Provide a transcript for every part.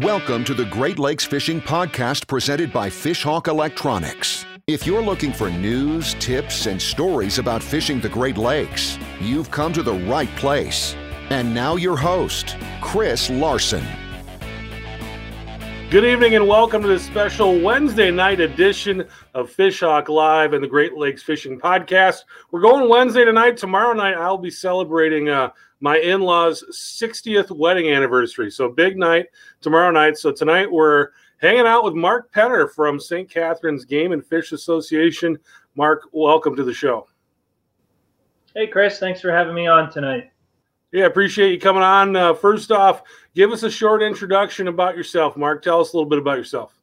Welcome to the Great Lakes Fishing Podcast presented by Fishhawk Electronics. If you're looking for news, tips, and stories about fishing the Great Lakes, you've come to the right place. And now, your host, Chris Larson. Good evening and welcome to this special Wednesday night edition of Fishhawk Live and the Great Lakes Fishing Podcast. We're going Wednesday tonight. Tomorrow night, I'll be celebrating uh, my in law's 60th wedding anniversary. So, big night tomorrow night. So, tonight we're hanging out with Mark Penner from St. Catharines Game and Fish Association. Mark, welcome to the show. Hey, Chris. Thanks for having me on tonight. Yeah, appreciate you coming on. Uh, first off, give us a short introduction about yourself, Mark. Tell us a little bit about yourself.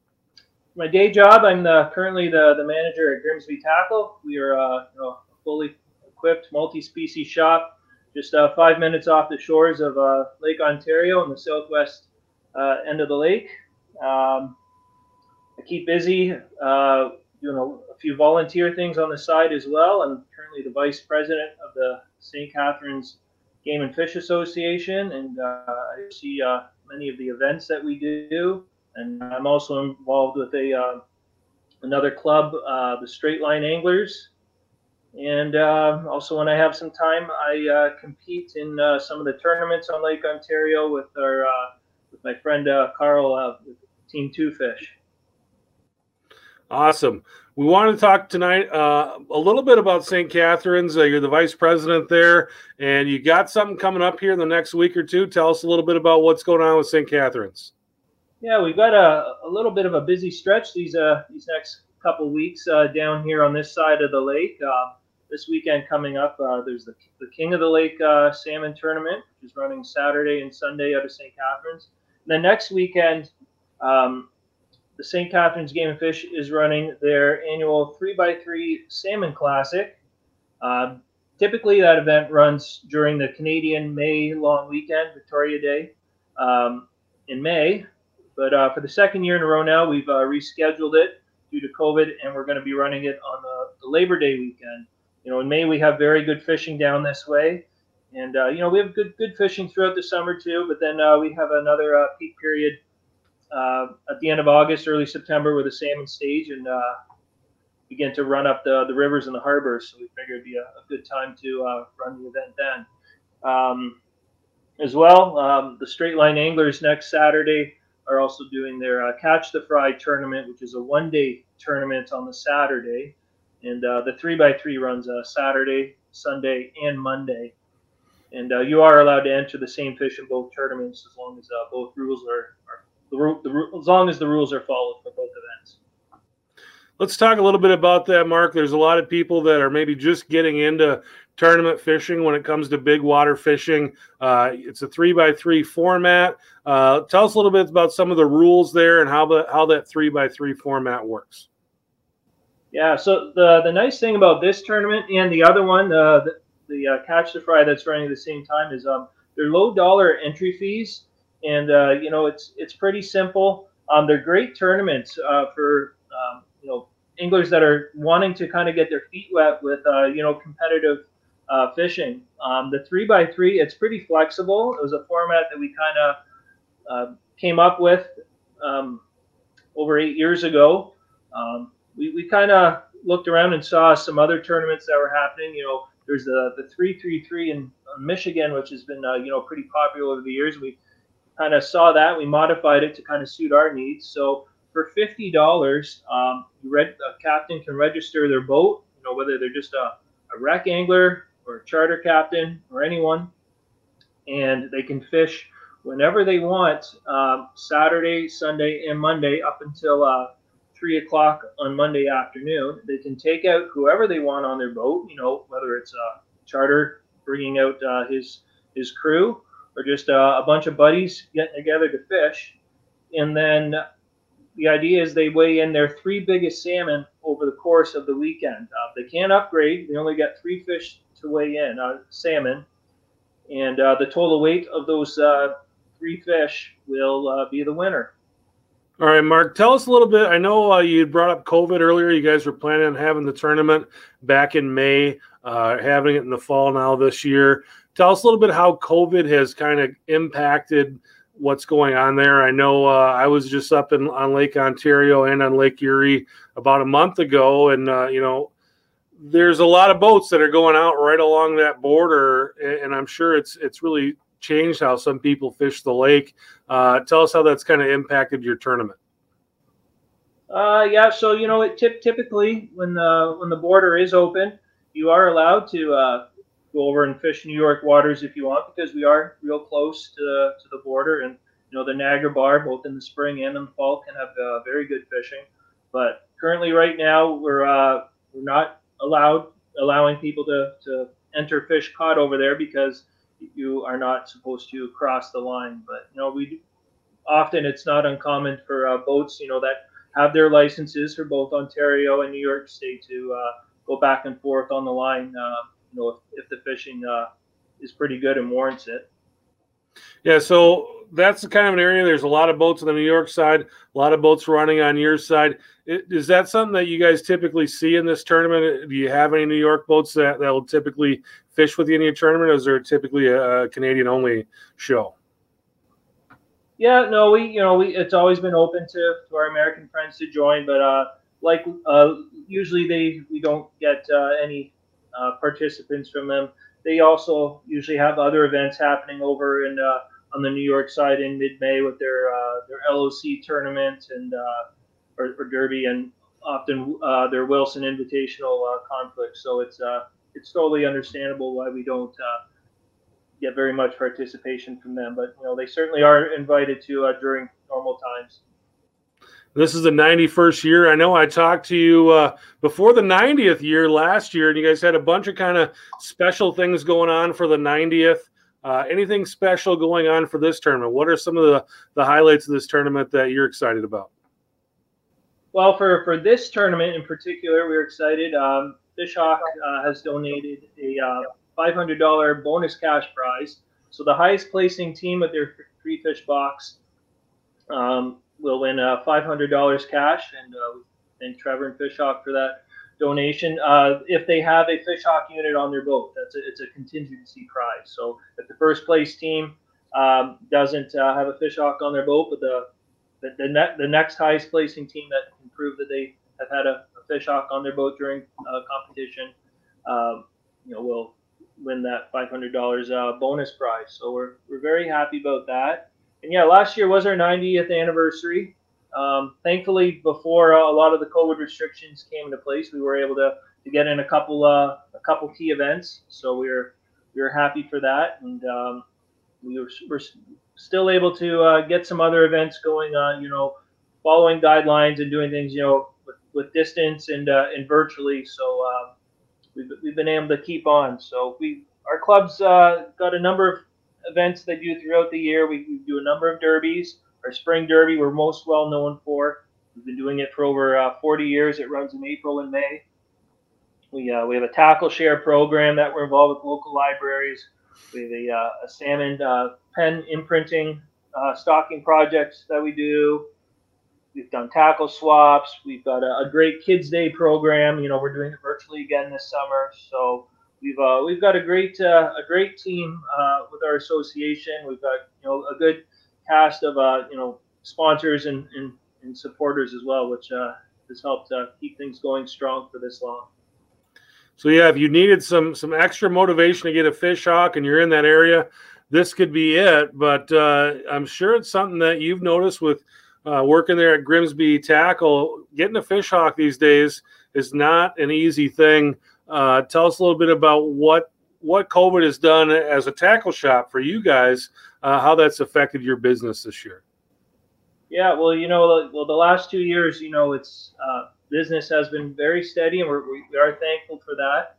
My day job, I'm the, currently the, the manager at Grimsby Tackle. We are uh, you know, a fully equipped multi-species shop, just uh, five minutes off the shores of uh, Lake Ontario in the southwest uh, end of the lake. Um, I keep busy, uh, doing a, a few volunteer things on the side as well. I'm currently the vice president of the St. Catharines Game and Fish Association, and uh, I see many of the events that we do. And I'm also involved with a another club, the Straight Line Anglers. And uh, also, when I have some time, I uh, compete in some of the tournaments on Lake Ontario with our with my friend Carl with Team Two Fish. Awesome. We want to talk tonight uh, a little bit about St. Catharines. Uh, you're the vice president there, and you got something coming up here in the next week or two. Tell us a little bit about what's going on with St. Catharines. Yeah, we've got a, a little bit of a busy stretch these uh, these next couple weeks uh, down here on this side of the lake. Uh, this weekend coming up, uh, there's the, the King of the Lake Salmon Tournament, which is running Saturday and Sunday out of St. Catharines. And then next weekend, um, the St. Catharines Game and Fish is running their annual 3x3 Salmon Classic. Uh, typically, that event runs during the Canadian May long weekend, Victoria Day, um, in May. But uh, for the second year in a row now, we've uh, rescheduled it due to COVID, and we're going to be running it on the, the, Labor Day weekend. You know, in May we have very good fishing down this way, and uh, you know we have good good fishing throughout the summer too. But then uh, we have another uh, peak period uh, at the end of August, early September, with the salmon stage and uh, begin to run up the, the rivers and the harbors. So we figured it'd be a, a good time to uh, run the event then. Um, as well, um, the straight line anglers next Saturday are also doing their Catch the Fry tournament, which is a one day tournament on the Saturday. And uh, the 3x3 runs uh, Saturday, Sunday, and Monday. And you are allowed to enter the same fish in both tournaments as long as both rules are, are the, the, as long as the rules are followed for both events. Let's talk a little bit about that, Mark. There's a lot of people that are maybe just getting into tournament fishing when it comes to big water fishing. Uh, it's a three by three format. Uh, tell us a little bit about some of the rules there and how the how that three by three format works. Yeah, so the the nice thing about this tournament and the other one, uh, the the uh, catch the fry that's running at the same time, is um, they're low dollar entry fees and uh, you know it's it's pretty simple. Um, they're great tournaments uh, for um, you know anglers that are wanting to kind of get their feet wet with uh, you know competitive fishing. Um, the three by three, it's pretty flexible. It was a format that we kind of came up with um, over eight years ago. Um, we we kind of looked around and saw some other tournaments that were happening. You know, there's the the three three three in Michigan, which has been uh, you know pretty popular over the years. We kind of saw that. We modified it to kind of suit our needs. So for fifty dollars, um, a captain can register their boat. You know whether they're just a, a rec angler or a charter captain or anyone, and they can fish whenever they want, um, Saturday, Sunday, and Monday up until uh, three o'clock on Monday afternoon. They can take out whoever they want on their boat. You know whether it's a charter bringing out uh, his his crew or just uh, a bunch of buddies getting together to fish. And then the idea is they weigh in their three biggest salmon over the course of the weekend. Uh, they can't upgrade. They only got three fish to weigh in, uh, salmon. And uh, the total weight of those uh, three fish will uh, be the winner. All right, Mark, tell us a little bit. I know uh, you brought up COVID earlier. You guys were planning on having the tournament back in May, having it in the fall now this year tell us a little bit how COVID has kind of impacted what's going on there. I know uh, I was just up in on Lake Ontario and on Lake Erie about a month ago, and uh, you know, there's a lot of boats that are going out right along that border, and I'm sure it's it's really changed how some people fish the lake. Uh, tell us how that's kind of impacted your tournament. Uh, yeah, so you know, it typically when the when the border is open, you are allowed to uh, go over and fish New York waters if you want because we are real close to the, to the border and you know the Niagara Bar both in the spring and in the fall can have uh, very good fishing. But currently, right now, we're uh, we're not allowed allowing people to, to enter fish caught over there because you are not supposed to cross the line. But you know we often it's not uncommon for uh, boats you know that have their licenses for both Ontario and New York State to uh, go back and forth on the line. Uh, you know, if, if the fishing uh, is pretty good and warrants it. Yeah, so that's the kind of an area. There's a lot of boats on the New York side, a lot of boats running on your side. Is that something that you guys typically see in this tournament? Do you have any New York boats that, that will typically fish with you in your tournament, or is there typically a, Canadian only show? Yeah, no, we you know we it's always been open to, to our American friends to join, but uh, like uh, usually they we don't get uh, any uh, participants from them. They also usually have other events happening over in uh, on the New York side in mid-May with their uh, their LOC tournament and or, or, Derby and often their Wilson Invitational conflict. So it's it's totally understandable why we don't get very much participation from them. But you know, they certainly are invited to uh, during normal times. This is the 91st year. I know I talked to you uh, before the 90th year last year, and you guys had a bunch of kind of special things going on for the 90th. Uh, anything special going on for this tournament? What are some of the, the highlights of this tournament that you're excited about? Well, for, for this tournament in particular, we're excited. Um, Fishhawk uh, has donated a uh, $500 bonus cash prize. So the highest placing team with their free fish box um, will win uh, $500 cash, and uh, thank Trevor and Fishhawk for that donation. Uh, if they have a Fishhawk unit on their boat, that's a, it's a contingency prize. So if the first place team um, doesn't uh, have a Fishhawk on their boat, but the the, the, ne- the next highest placing team that can prove that they have had a, a Fishhawk on their boat during uh, competition, um, you know, will win that $500 uh, bonus prize. So we're, we're very happy about that. And yeah, last year was our 90th anniversary. Um, thankfully, before uh, a lot of the COVID restrictions came into place, we were able to, to get in a couple uh, a couple key events. So we were we were happy for that, and um, we were, we're still able to uh, get some other events going on. You know, following guidelines and doing things. You know, with, with distance and uh, and virtually. So um, we've, we've been able to keep on. So we our club's uh, got a number of events they do throughout the year. We, we, do a number of derbies. Our spring derby we're most well known for. We've been doing it for over uh, 40 years. It runs in April and May. We, uh, we have a tackle share program that we're involved with local libraries. We have a, uh, a salmon uh, pen imprinting uh, stocking project that we do. We've done tackle swaps. We've got a, a, great Kids Day program. You know, we're doing it virtually again this summer. So we've uh, we've got a great a great team with our association. We've got you know a good cast of uh, you know sponsors and, and, and supporters as well, which uh, has helped uh, keep things going strong for this long. So yeah, if you needed some some extra motivation to get a fish hawk and you're in that area, this could be it. But I'm sure it's something that you've noticed with uh, working there at Grimsby Tackle, getting a fish hawk these days is not an easy thing. Uh, tell us a little bit about what what COVID has done as a tackle shop for you guys, uh, how that's affected your business this year. Yeah, well, you know, well, the last two years, you know, it's uh, business has been very steady, and we're, we are thankful for that.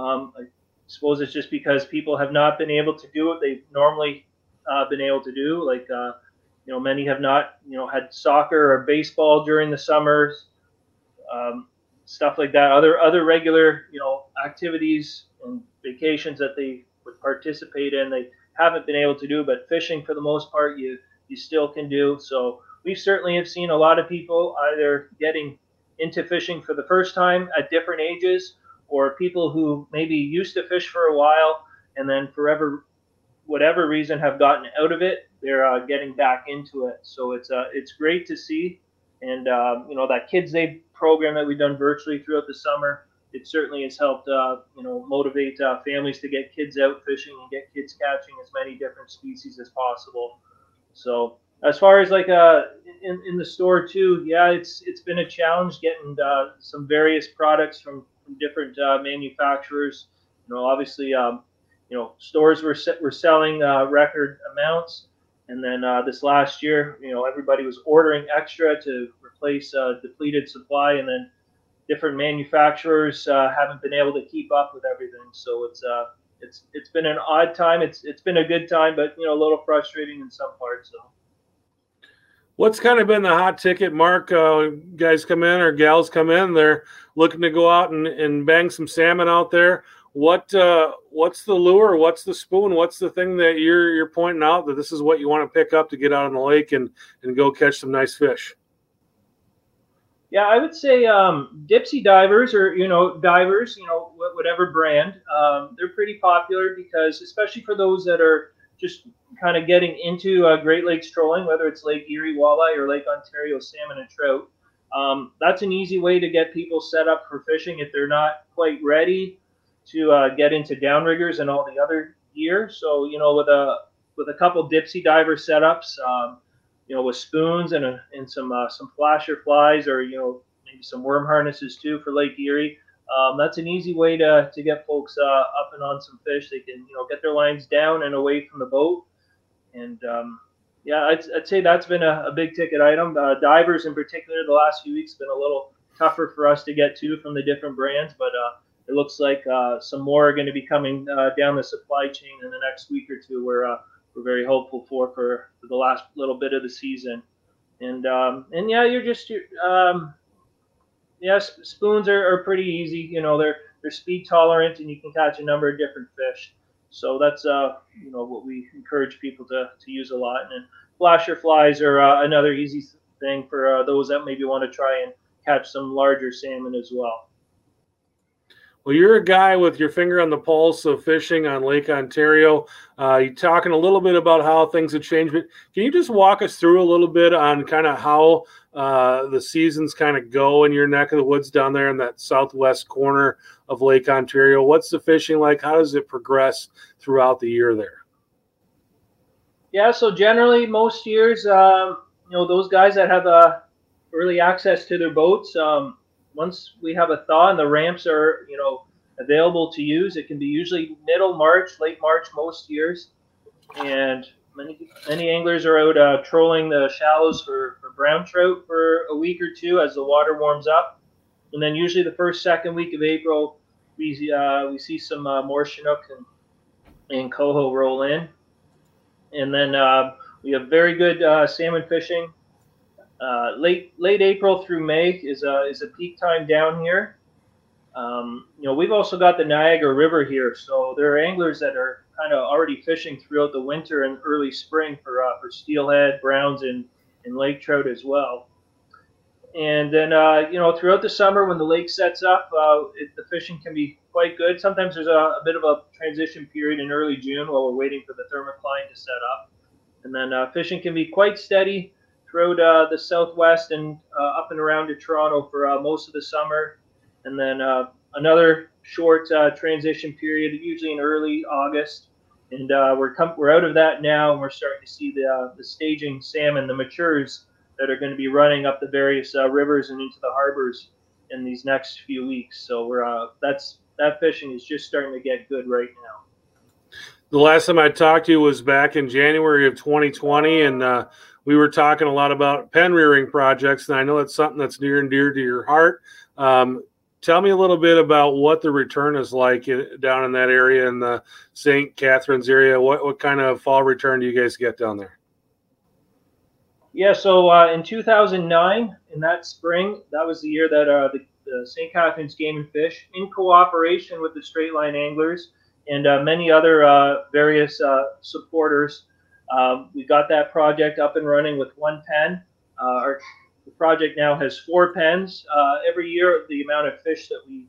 Um, I suppose it's just because people have not been able to do what they've normally uh, been able to do, like uh, you know, many have not, you know, had soccer or baseball during the summers, um, stuff like that. Other other regular, you know, activities and vacations that they would participate in, they haven't been able to do. But fishing, for the most part, you you still can do. So we certainly have seen a lot of people either getting into fishing for the first time at different ages, or people who maybe used to fish for a while and then forever whatever reason have gotten out of it they're uh, getting back into it. So it's uh, it's great to see, and um, you know that Kids Day program that we've done virtually throughout the summer. It certainly has helped, uh, you know, motivate uh, families to get kids out fishing and get kids catching as many different species as possible. So as far as like uh in, in the store too yeah it's it's been a challenge getting uh, some various products from, from different uh, manufacturers you know obviously um, you know stores were were selling uh, record amounts and then uh, this last year you know everybody was ordering extra to replace uh, depleted supply and then different manufacturers uh, haven't been able to keep up with everything so it's uh it's it's been an odd time it's it's been a good time but you know a little frustrating in some parts so What's kind of been the hot ticket, Mark? Uh, guys come in or gals come in, they're looking to go out and, and bang some salmon out there. What uh, what's the lure? What's the spoon? What's the thing that you're you're pointing out that this is what you want to pick up to get out on the lake and and go catch some nice fish? Yeah, I would say um, Dipsy divers or you know divers, you know whatever brand, um, they're pretty popular because especially for those that are just kind of getting into uh, Great Lakes trolling, whether it's Lake Erie walleye or Lake Ontario salmon and trout. Um, that's an easy way to get people set up for fishing if they're not quite ready to uh, get into downriggers and all the other gear. So you know, with a with a couple dipsy diver setups, um, you know, with spoons and a, and some uh, some flasher flies or you know maybe some worm harnesses too for Lake Erie um, that's an easy way to, to get folks uh, up and on some fish. They can you know get their lines down and away from the boat, and um, yeah, I'd, I'd, say that's been a, a big ticket item. Uh, divers in particular, the last few weeks have been a little tougher for us to get to from the different brands, but uh, it looks like uh, some more are going to be coming uh, down the supply chain in the next week or two. We're uh, we're very hopeful for, for the last little bit of the season, and um, and yeah, you're just you're, um, yes, spoons are, are pretty easy. You know, they're they're speed tolerant, and you can catch a number of different fish. So that's uh, you know what we encourage people to, to use a lot. And then flasher flies are uh, another easy thing for uh, those that maybe want to try and catch some larger salmon as well. Well, you're a guy with your finger on the pulse of fishing on Lake Ontario. Uh, you're talking a little bit about how things have changed, but can you just walk us through a little bit on kind of how uh, the seasons kind of go in your neck of the woods down there in that southwest corner of Lake Ontario? What's the fishing like? How does it progress throughout the year there? Yeah, so generally, most years, um, you know, those guys that have uh, early access to their boats, um, once we have a thaw and the ramps are, you know, available to use, it can be usually middle March, late March most years. And many many anglers are out uh, trolling the shallows for, for brown trout for a week or two as the water warms up. And then usually the first, second week of April, we, uh, we see some uh, more Chinook and, and coho roll in. And then uh, we have very good uh, salmon fishing uh, late late April through May is a is a peak time down here. Um, you know, we've also got the Niagara River here, so there are anglers that are kind of already fishing throughout the winter and early spring for uh, for steelhead, browns, and and lake trout as well. And then uh, you know, throughout the summer when the lake sets up, uh, it, the fishing can be quite good. Sometimes there's a, a, bit of a transition period in early June while we're waiting for the thermocline to set up, and then uh, fishing can be quite steady throughout uh, the southwest and uh, up and around to Toronto for uh, most of the summer, and then uh, another short uh, transition period, usually in early August. And uh, we're com- we're out of that now, and we're starting to see the the staging salmon, the matures that are going to be running up the various rivers and into the harbors in these next few weeks. So we're that's that fishing is just starting to get good right now. The last time I talked to you was back in January of 2020, and uh, we were talking a lot about pen rearing projects, and I know it's something that's near and dear to your heart. Um, tell me a little bit about what the return is like in, down in that area in the St. Catharines area. What what kind of fall return do you guys get down there? Yeah, so uh, in 2009, in that spring, that was the year that uh, the, the St. Catharines Game and Fish, in cooperation with the Straight Line Anglers and uh, many other uh, various uh, supporters, um, we got that project up and running with one pen. Uh, our the project now has four pens. Uh, every year, the amount of fish that we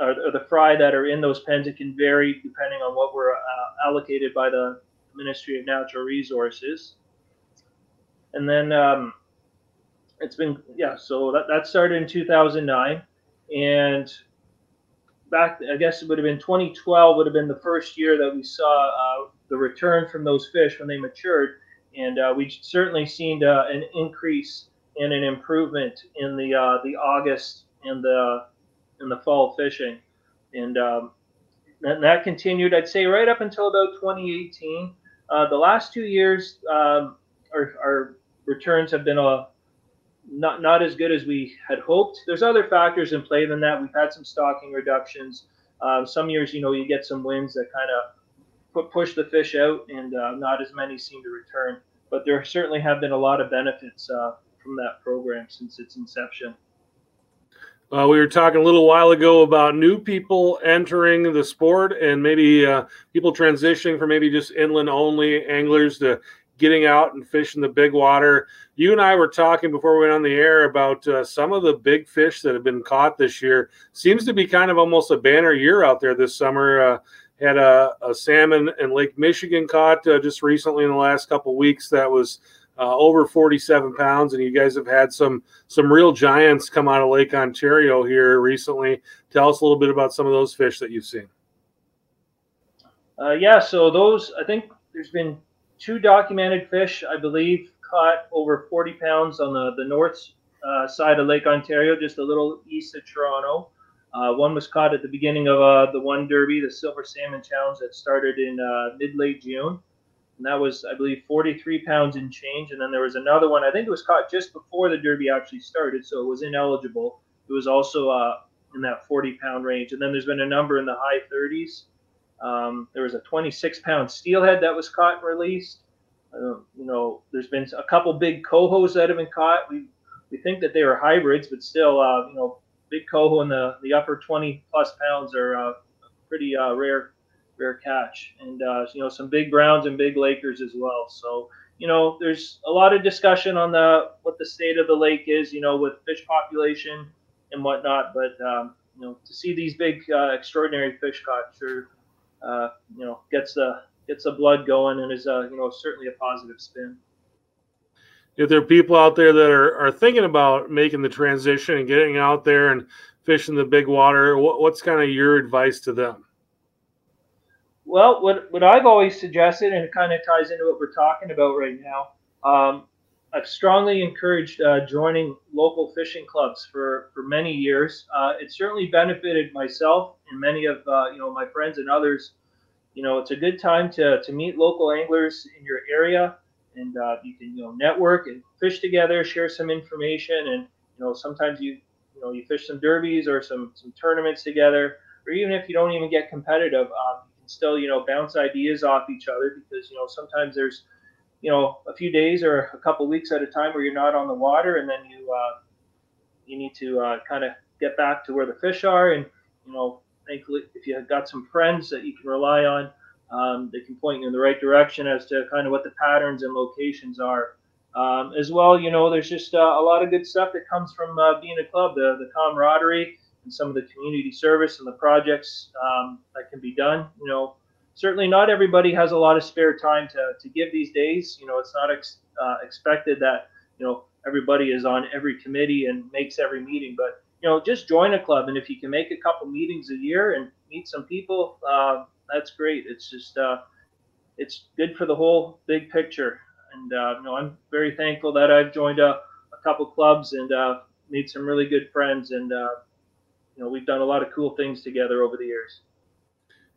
or, the fry that are in those pens, it can vary depending on what we're uh, allocated by the Ministry of Natural Resources. And then um, it's been yeah, so that, that started in 2009, and back I guess it would have been 2012 would have been the first year that we saw uh, the return from those fish when they matured, and uh, we certainly seen uh, an increase and an improvement in the uh, the August and the in the fall fishing, and, um, and that continued. I'd say right up until about 2018. Uh, the last two years, um, our, our returns have been a not not as good as we had hoped. There's other factors in play than that. We've had some stocking reductions. Um, some years, you know, you get some winds that kind of put push the fish out, and uh, not as many seem to return. But there certainly have been a lot of benefits uh, from that program since its inception. Uh, we were talking a little while ago about new people entering the sport and maybe uh, people transitioning from maybe just inland only anglers to getting out and fishing the big water. You and I were talking before we went on the air about uh, some of the big fish that have been caught this year. Seems to be kind of almost a banner year out there this summer. Had a, a, salmon in Lake Michigan caught uh, just recently in the last couple weeks that was uh, over 47 pounds, and you guys have had some some real giants come out of Lake Ontario here recently. Tell us a little bit about some of those fish that you've seen. Uh, yeah, so those I think there's been two documented fish, I believe, caught over 40 pounds on the, the north uh, side of Lake Ontario, just a little east of Toronto. Uh, one was caught at the beginning of uh, the One Derby, the Silver Salmon Challenge that started in uh, mid late June. And that was, I believe, 43 pounds in change. And then there was another one, I think it was caught just before the Derby actually started, so it was ineligible. It was also uh, in that 40 pound range. And then there's been a number in the high 30s. Um, there was a 26 pound steelhead that was caught and released. You know, there's been a couple big cohos that have been caught. We we think that they were hybrids, but still, uh, you know, big coho in the the upper 20 plus pounds are uh, pretty uh, rare rare catch, and uh, you know some big browns and big lakers as well. So you know, there's a lot of discussion on the what the state of the lake is, you know, with fish population and whatnot. But um, you know, to see these big extraordinary fish caught sure you know, gets the gets the blood going and is you know certainly a positive spin. If there are people out there that are, are thinking about making the transition and getting out there and fishing the big water, what, what's kind of your advice to them? Well, what, what I've always suggested, and it kind of ties into what we're talking about right now, um, I've strongly encouraged uh, joining local fishing clubs for, for many years. Uh, it certainly benefited myself and many of uh, you know my friends and others you know, it's a good time to, to meet local anglers in your area and uh, you can, you know, network and fish together, share some information. And, you know, sometimes you, you know, you fish some derbies or some, some tournaments together, or even if you don't even get competitive, um, you can still, you know, bounce ideas off each other because, you know, sometimes there's, you know, a few days or a couple weeks at a time where you're not on the water and then you, uh, you need to uh, kind of get back to where the fish are and, you know, thankfully, if you've got some friends that you can rely on, um, they can point you in the right direction as to kind of what the patterns and locations are. Um, as well, you know, there's just uh, a lot of good stuff that comes from uh, being a club, the, the camaraderie and some of the community service and the projects um, that can be done. You know, certainly not everybody has a lot of spare time to, to give these days. You know, it's not ex- uh, expected that, you know, everybody is on every committee and makes every meeting, but you know, just join a club, and if you can make a couple meetings a year and meet some people, uh, that's great. It's just uh, it's good for the whole big picture. And uh, you know, I'm very thankful that I've joined a, a couple clubs and uh, made some really good friends, and uh, you know, we've done a lot of cool things together over the years.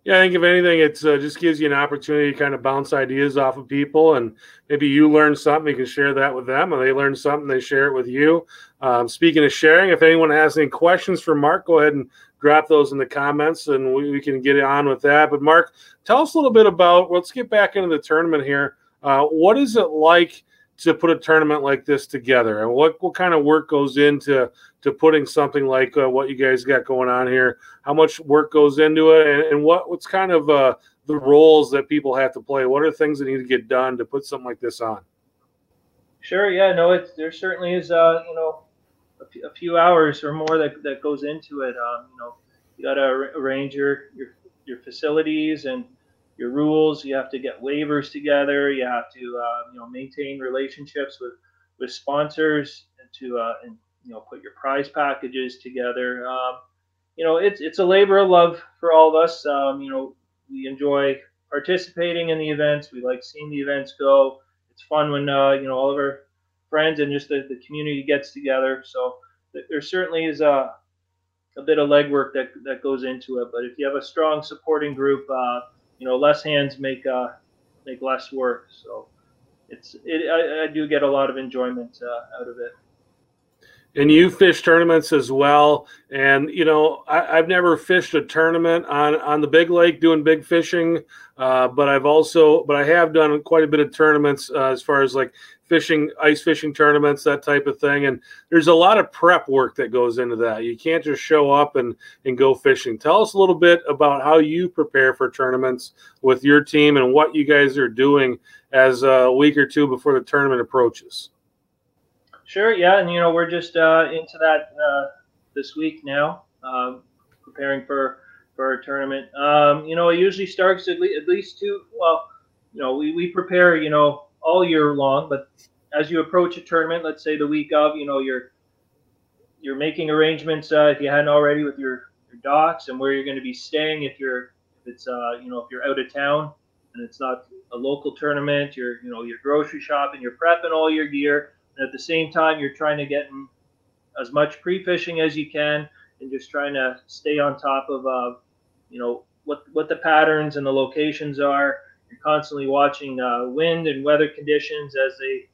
Yeah, I think if anything, it uh, just gives you an opportunity to kind of bounce ideas off of people, and maybe you learn something, you can share that with them, and they learn something, they share it with you. Um, speaking of sharing, if anyone has any questions for Mark, go ahead and drop those in the comments, and we, we can get on with that. But Mark, tell us a little bit about. Let's get back into the tournament here. Uh, what is it like? to put a tournament like this together and what, what kind of work goes into to putting something like uh, what you guys got going on here how much work goes into it and, and what what's kind of uh, the roles that people have to play what are things that need to get done to put something like this on sure yeah no it there certainly is uh, you know a, few hours or more that, that goes into it um, you know you got to arrange your, your your facilities and your rules. You have to get waivers together. You have to uh, you know maintain relationships with with sponsors and to uh, and you know put your prize packages together. Um, you know it's it's a labor of love for all of us. Um, you know we enjoy participating in the events. We like seeing the events go. It's fun when uh, you know all of our friends and just the, the community gets together. So there certainly is a a bit of legwork that that goes into it. But if you have a strong supporting group, uh, you know, less hands make uh, make less work. So it's it, I, I do get a lot of enjoyment uh, out of it. And you fish tournaments as well. And you know, I, have never fished a tournament on on the big lake doing big fishing, uh, but I've also but I have done quite a bit of tournaments uh, as far as like fishing, ice fishing tournaments, that type of thing. And there's a lot of prep work that goes into that. You can't just show up and, and go fishing. Tell us a little bit about how you prepare for tournaments with your team and what you guys are doing as a week or two before the tournament approaches. Sure. Yeah. And, you know, we're just uh, into that uh, this week now, um, preparing for, for a tournament. Um, you know, it usually starts at, le- at least two, well, you know, we, we prepare, you know, all year long. But as you approach a tournament, let's say the week of, you know, you're you're making arrangements uh, if you hadn't already with your, your docks and where you're going to be staying. If you're if it's uh, you know if you're out of town and it's not a local tournament, you're you know you're grocery shopping, you're prepping all your gear, and at the same time you're trying to get in as much pre-fishing as you can and just trying to stay on top of uh, you know what what the patterns and the locations are you're constantly watching uh, wind and weather conditions as they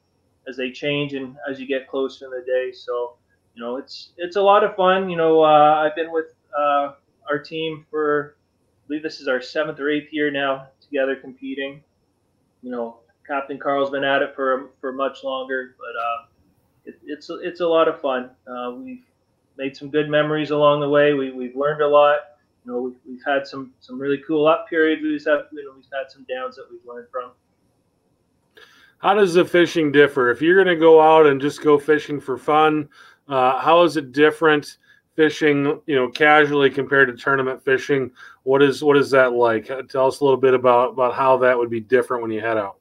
as they change and as you get closer in the day. So you know it's it's a lot of fun. You know uh, I've been with uh, our team for I believe this is our seventh or eighth year now together competing. You know Captain Carl's been at it for for much longer, but uh, it, it's it's a lot of fun. Uh, we've made some good memories along the way. We, we've learned a lot you know, we've, we've had some some really cool up periods. We've had you know we've had some downs that we've learned from. How does the fishing differ? If you're going to go out and just go fishing for fun, uh, how is it different fishing, you know, casually compared to tournament fishing? What is what is that like? Tell us a little bit about about how that would be different when you head out.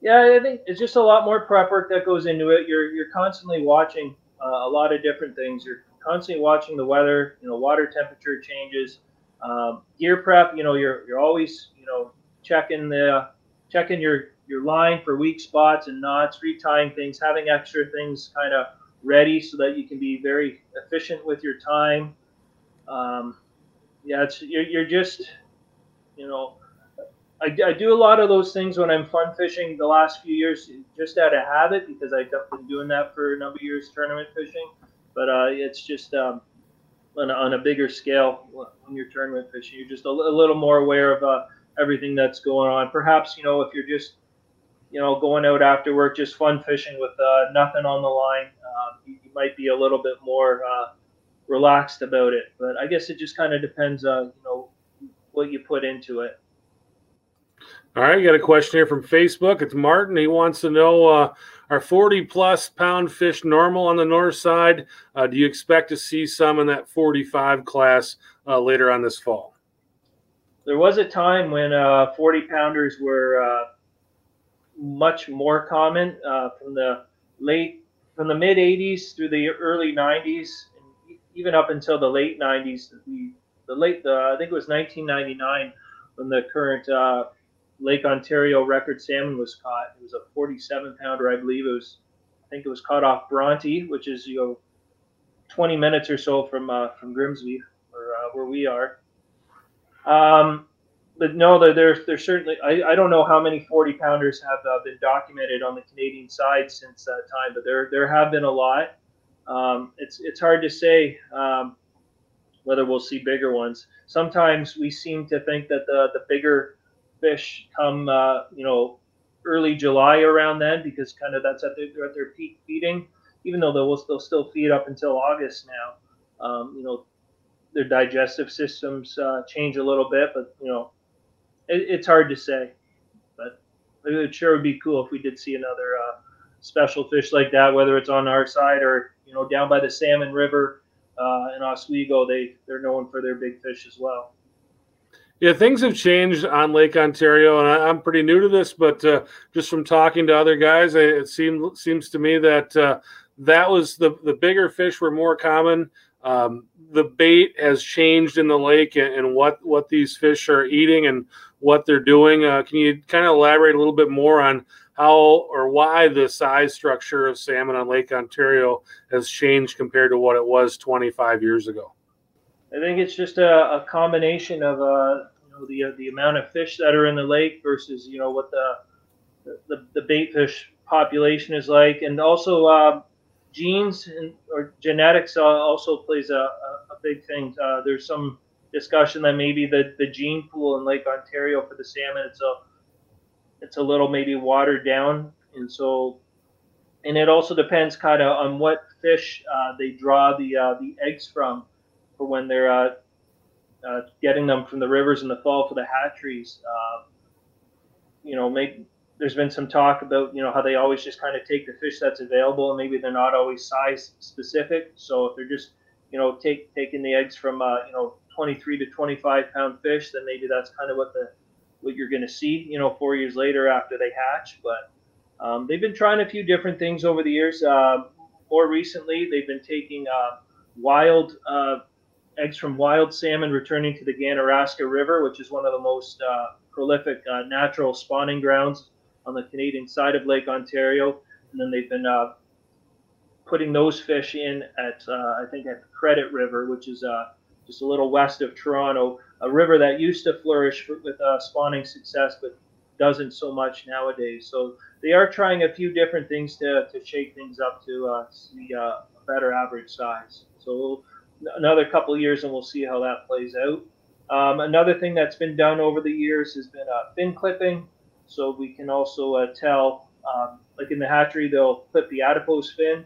Yeah, I think it's just a lot more prep work that goes into it. You're you're constantly watching uh, a lot of different things. You're constantly watching the weather. You know, water temperature changes. Um, gear prep. You know, you're you're always you know checking the checking your your line for weak spots and knots, retying things, having extra things kind of ready so that you can be very efficient with your time. Um, yeah, it's you're, you're just you know. I, I do a lot of those things when I'm fun fishing the last few years just out of habit because I've been doing that for a number of years tournament fishing but uh, it's just um, on, a, on, a, bigger scale when you're tournament fishing. You're just a, little more aware of uh, everything that's going on. Perhaps you know if you're just you know going out after work, just fun fishing with uh, nothing on the line, um, you, you, might be a little bit more uh, relaxed about it. But I guess it just kind of depends, uh, you know, what you put into it. All right, got a question here from Facebook. It's Martin. He wants to know uh, are 40 plus pound fish normal on the north side? Uh, do you expect to see some in that 45 class uh, later on this fall? There was a time when uh, 40 pounders were uh, much more common uh, from the late, from the mid 80s through the early 90s, and even up until the late 90s. The, the late, the, I think it was 1999 when the current Lake Ontario record salmon was caught. It was a 47 pounder, I believe. It was, I think it was caught off Bronte, which is you know 20 minutes or so from uh, from Grimsby, or uh, where we are. Um, but no, there's there's certainly I, I don't know how many 40 pounders have uh, been documented on the Canadian side since that time, but there there have been a lot. Um, it's it's hard to say um, whether we'll see bigger ones. Sometimes we seem to think that the the bigger fish come, uh, you know, early July around then because kind of that's at their, at their peak feeding. Even though they'll, they'll still feed up until August now, um, you know, their digestive systems uh, change a little bit, but you know, it, it's hard to say. But it sure would be cool if we did see another uh, special fish like that, whether it's on our side or you know down by the Salmon River uh, in Oswego. They they're known for their big fish as well. Yeah, things have changed on Lake Ontario, and I, am pretty new to this, but uh, just from talking to other guys, it seems seems to me that uh, that was the the bigger fish were more common. Um, the bait has changed in the lake, and, and, what what these fish are eating and what they're doing. Uh, can you kind of elaborate a little bit more on how or why the size structure of salmon on Lake Ontario has changed compared to what it was 25 years ago? I think it's just a, a combination of uh, you know the uh, the amount of fish that are in the lake versus you know what the the, the bait fish population is like, and also uh, genes and or genetics also plays a, a, big thing. Uh, there's some discussion that maybe the, the gene pool in Lake Ontario for the salmon it's a it's a little maybe watered down, and so and it also depends kind of on what fish uh, they draw the uh, the eggs from for when they're uh, uh, getting them from the rivers in the fall for the hatcheries. Uh, you know, there's been some talk about you know how they always just kind of take the fish that's available and maybe they're not always size specific. So if they're just you know take taking the eggs from uh, you know 23 to 25 pound fish, then maybe that's kind of what the what you're going to see you know four years later after they hatch. But um, they've been trying a few different things over the years. Uh, more recently, they've been taking uh, wild uh, eggs from wild salmon returning to the Ganaraska River, which is one of the most uh, prolific uh, natural spawning grounds on the Canadian side of Lake Ontario, and then they've been uh, putting those fish in at uh, I think at the Credit River, which is uh, just a little west of Toronto, a river that used to flourish with uh, spawning success, but doesn't so much nowadays. So they are trying a few different things to, to shake things up to see a better average size. So another couple years and we'll see how that plays out. Um, another thing that's been done over the years has been uh, fin clipping. So we can also uh, tell, um, like in the hatchery, they'll clip the adipose fin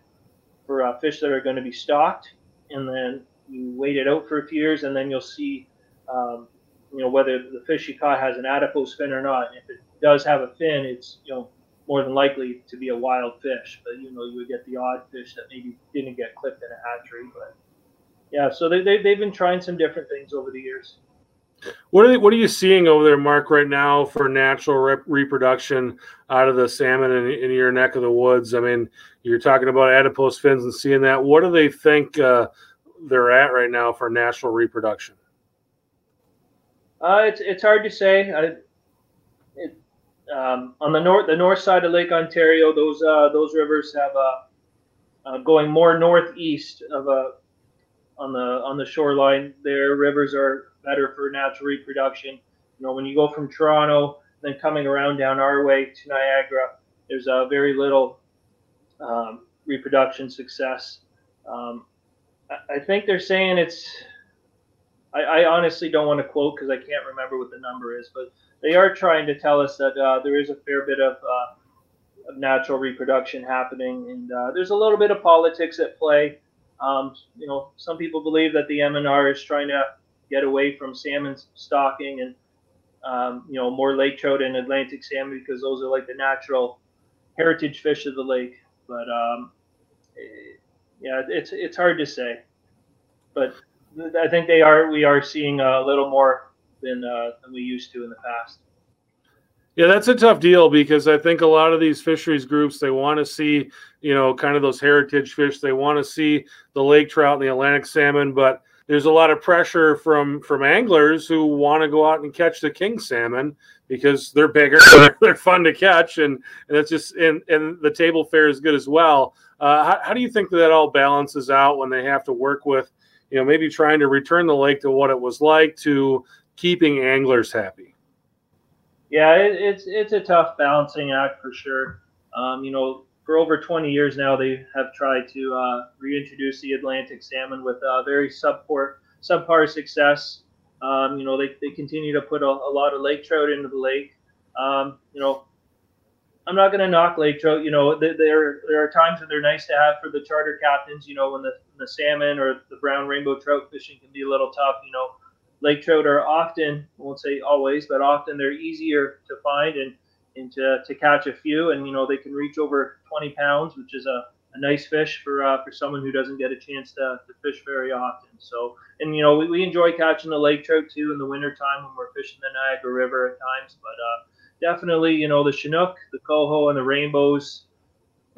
for uh, fish that are going to be stocked, and then you wait it out for a few years, and then you'll see, um, you know, whether the fish you caught has an adipose fin or not. If it does have a fin, it's you know more than likely to be a wild fish. But you know, you would get the odd fish that maybe didn't get clipped in a hatchery. But yeah, so they, they they've been trying some different things over the years. What are they, what are you seeing over there, Mark, right now for natural rep- reproduction out of the salmon in, in, your neck of the woods? I mean, you're talking about adipose fins and seeing that. What do they think uh, they're at right now for natural reproduction? Uh, it's it's hard to say. I, it, um, on the north the north side of Lake Ontario, those uh, those rivers have uh, uh, going more northeast of a on the on the shoreline. Their rivers are better for natural reproduction. You know, when you go from Toronto, then coming around down our way to Niagara, there's a very little um, reproduction success. Um, I, I, think they're saying it's. I, I honestly don't want to quote because I can't remember what the number is, but they are trying to tell us that uh, there is a fair bit of, uh, of natural reproduction happening, and uh, there's a little bit of politics at play. Um, you know, some people believe that the MNR is trying to get away from salmon stocking and um, you know more lake trout and Atlantic salmon because those are like the natural heritage fish of the lake. But um, yeah, it's it's hard to say. But I think they are we are seeing a little more than uh, than we used to in the past. Yeah, that's a tough deal because I think a lot of these fisheries groups they want to see, you know, kind of those heritage fish. They want to see the lake trout and the Atlantic salmon, but there's a lot of pressure from from anglers who want to go out and catch the king salmon because they're bigger, they're fun to catch, and and it's just and and the table fare is good as well. Uh, how, how do you think that, that all balances out when they have to work with, you know, maybe trying to return the lake to what it was like to keeping anglers happy? Yeah, it, it's it's a tough balancing act for sure. Um, you know, for over 20 years now, they have tried to uh, reintroduce the Atlantic salmon with uh, very subpar, subpar success. Um, you know, they, they continue to put a, a, lot of lake trout into the lake. Um, you know, I'm not going to knock lake trout. You know, there there are times when they're nice to have for the charter captains. You know, when the the salmon or the brown rainbow trout fishing can be a little tough. You know, lake trout are often, I won't say always, but often they're easier to find and and to, to catch a few. And, you know, they can reach over 20 pounds, which is a, a nice fish for uh, for someone who doesn't get a chance to, to fish very often. So, and you know, we, we enjoy catching the lake trout too in the wintertime when we're fishing the Niagara River at times. But uh, definitely, you know, the Chinook, the coho, and the rainbows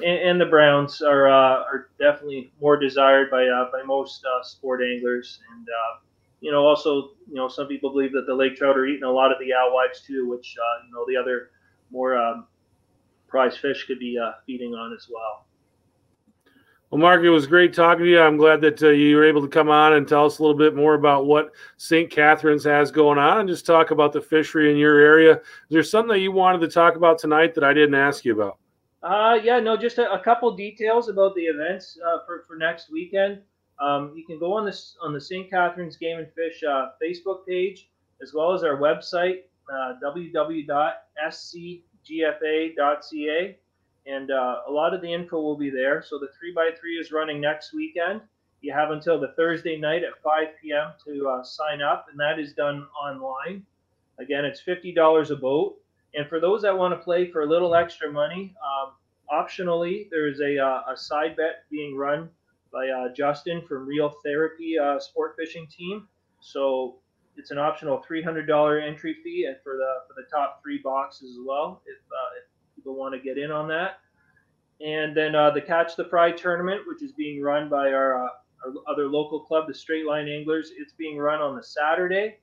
and, the browns are uh, are definitely more desired by uh, by most uh, sport anglers. And uh, you know, also, you know, some people believe that the lake trout are eating a lot of the alewives too, which uh, you know the other more um, prize fish could be uh, feeding on as well. Well, Mark, it was great talking to you. I'm glad that uh, you were able to come on and tell us a little bit more about what St. Catharines has going on and just talk about the fishery in your area. Is there something that you wanted to talk about tonight that I didn't ask you about? Uh, yeah, no, just a, a couple details about the events uh, for, for next weekend. Um, you can go on this on the St. Catharines Game and Fish uh, Facebook page as well as our website uh, www.scgfa.ca and uh, a lot of the info will be there. So the three by three is running next weekend. You have until the Thursday night at 5 p.m. to uh, sign up, and that is done online. Again, it's fifty dollars a boat, and for those that want to play for a little extra money, um, optionally there is a, uh, a side bet being run by uh, Justin from Reel Therapy uh, Sport Fishing Team. So it's an optional $300 entry fee, and for the for the top three boxes as well, if, uh, if people want to get in on that. And then uh, the Catch the Fry tournament, which is being run by our, uh, our other local club, the Straight Line Anglers. It's being run on the Saturday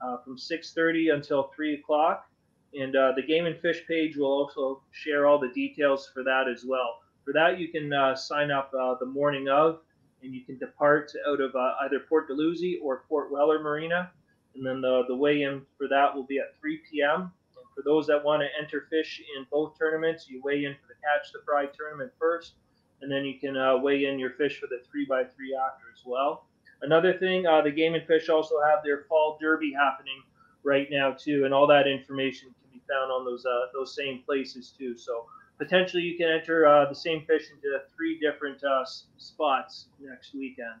uh, from 6:30 until 3 o'clock. And the Game and Fish page will also share all the details for that as well. For that, you can uh, sign up uh, the morning of, and you can depart out of either Port Dalhousie or Port Weller Marina. And then the, the weigh-in for that will be at 3 p.m. For those that want to enter fish in both tournaments, you weigh in for the catch the fry tournament first, and then you can uh, weigh in your fish for the three by three after as well. Another thing, uh, the Game and Fish also have their fall derby happening right now too, and all that information can be found on those uh, those same places too. So potentially you can enter uh, the same fish into three different uh, spots next weekend.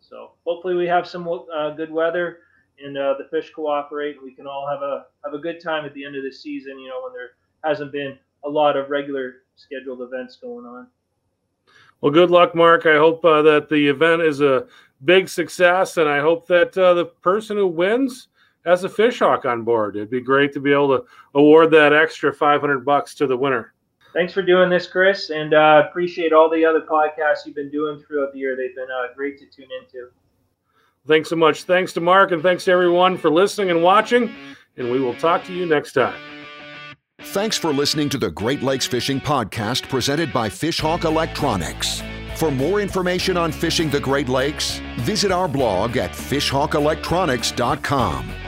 So hopefully we have some uh, good weather and uh, the fish cooperate, and we can all have a have a good time at the end of the season. You know, when there hasn't been a lot of regular scheduled events going on. Well, good luck, Mark. I hope uh, that the event is a big success, and I hope that uh, the person who wins has a Fishhawk on board. It'd be great to be able to award that extra 500 bucks to the winner. Thanks for doing this, Chris, and uh, appreciate all the other podcasts you've been doing throughout the year. They've been uh, great to tune into. Thanks so much. Thanks to Mark and thanks to everyone for listening and watching. And we will talk to you next time. Thanks for listening to the Great Lakes Fishing Podcast presented by Fishhawk Electronics. For more information on fishing the Great Lakes, visit our blog at fishhawkelectronics.com.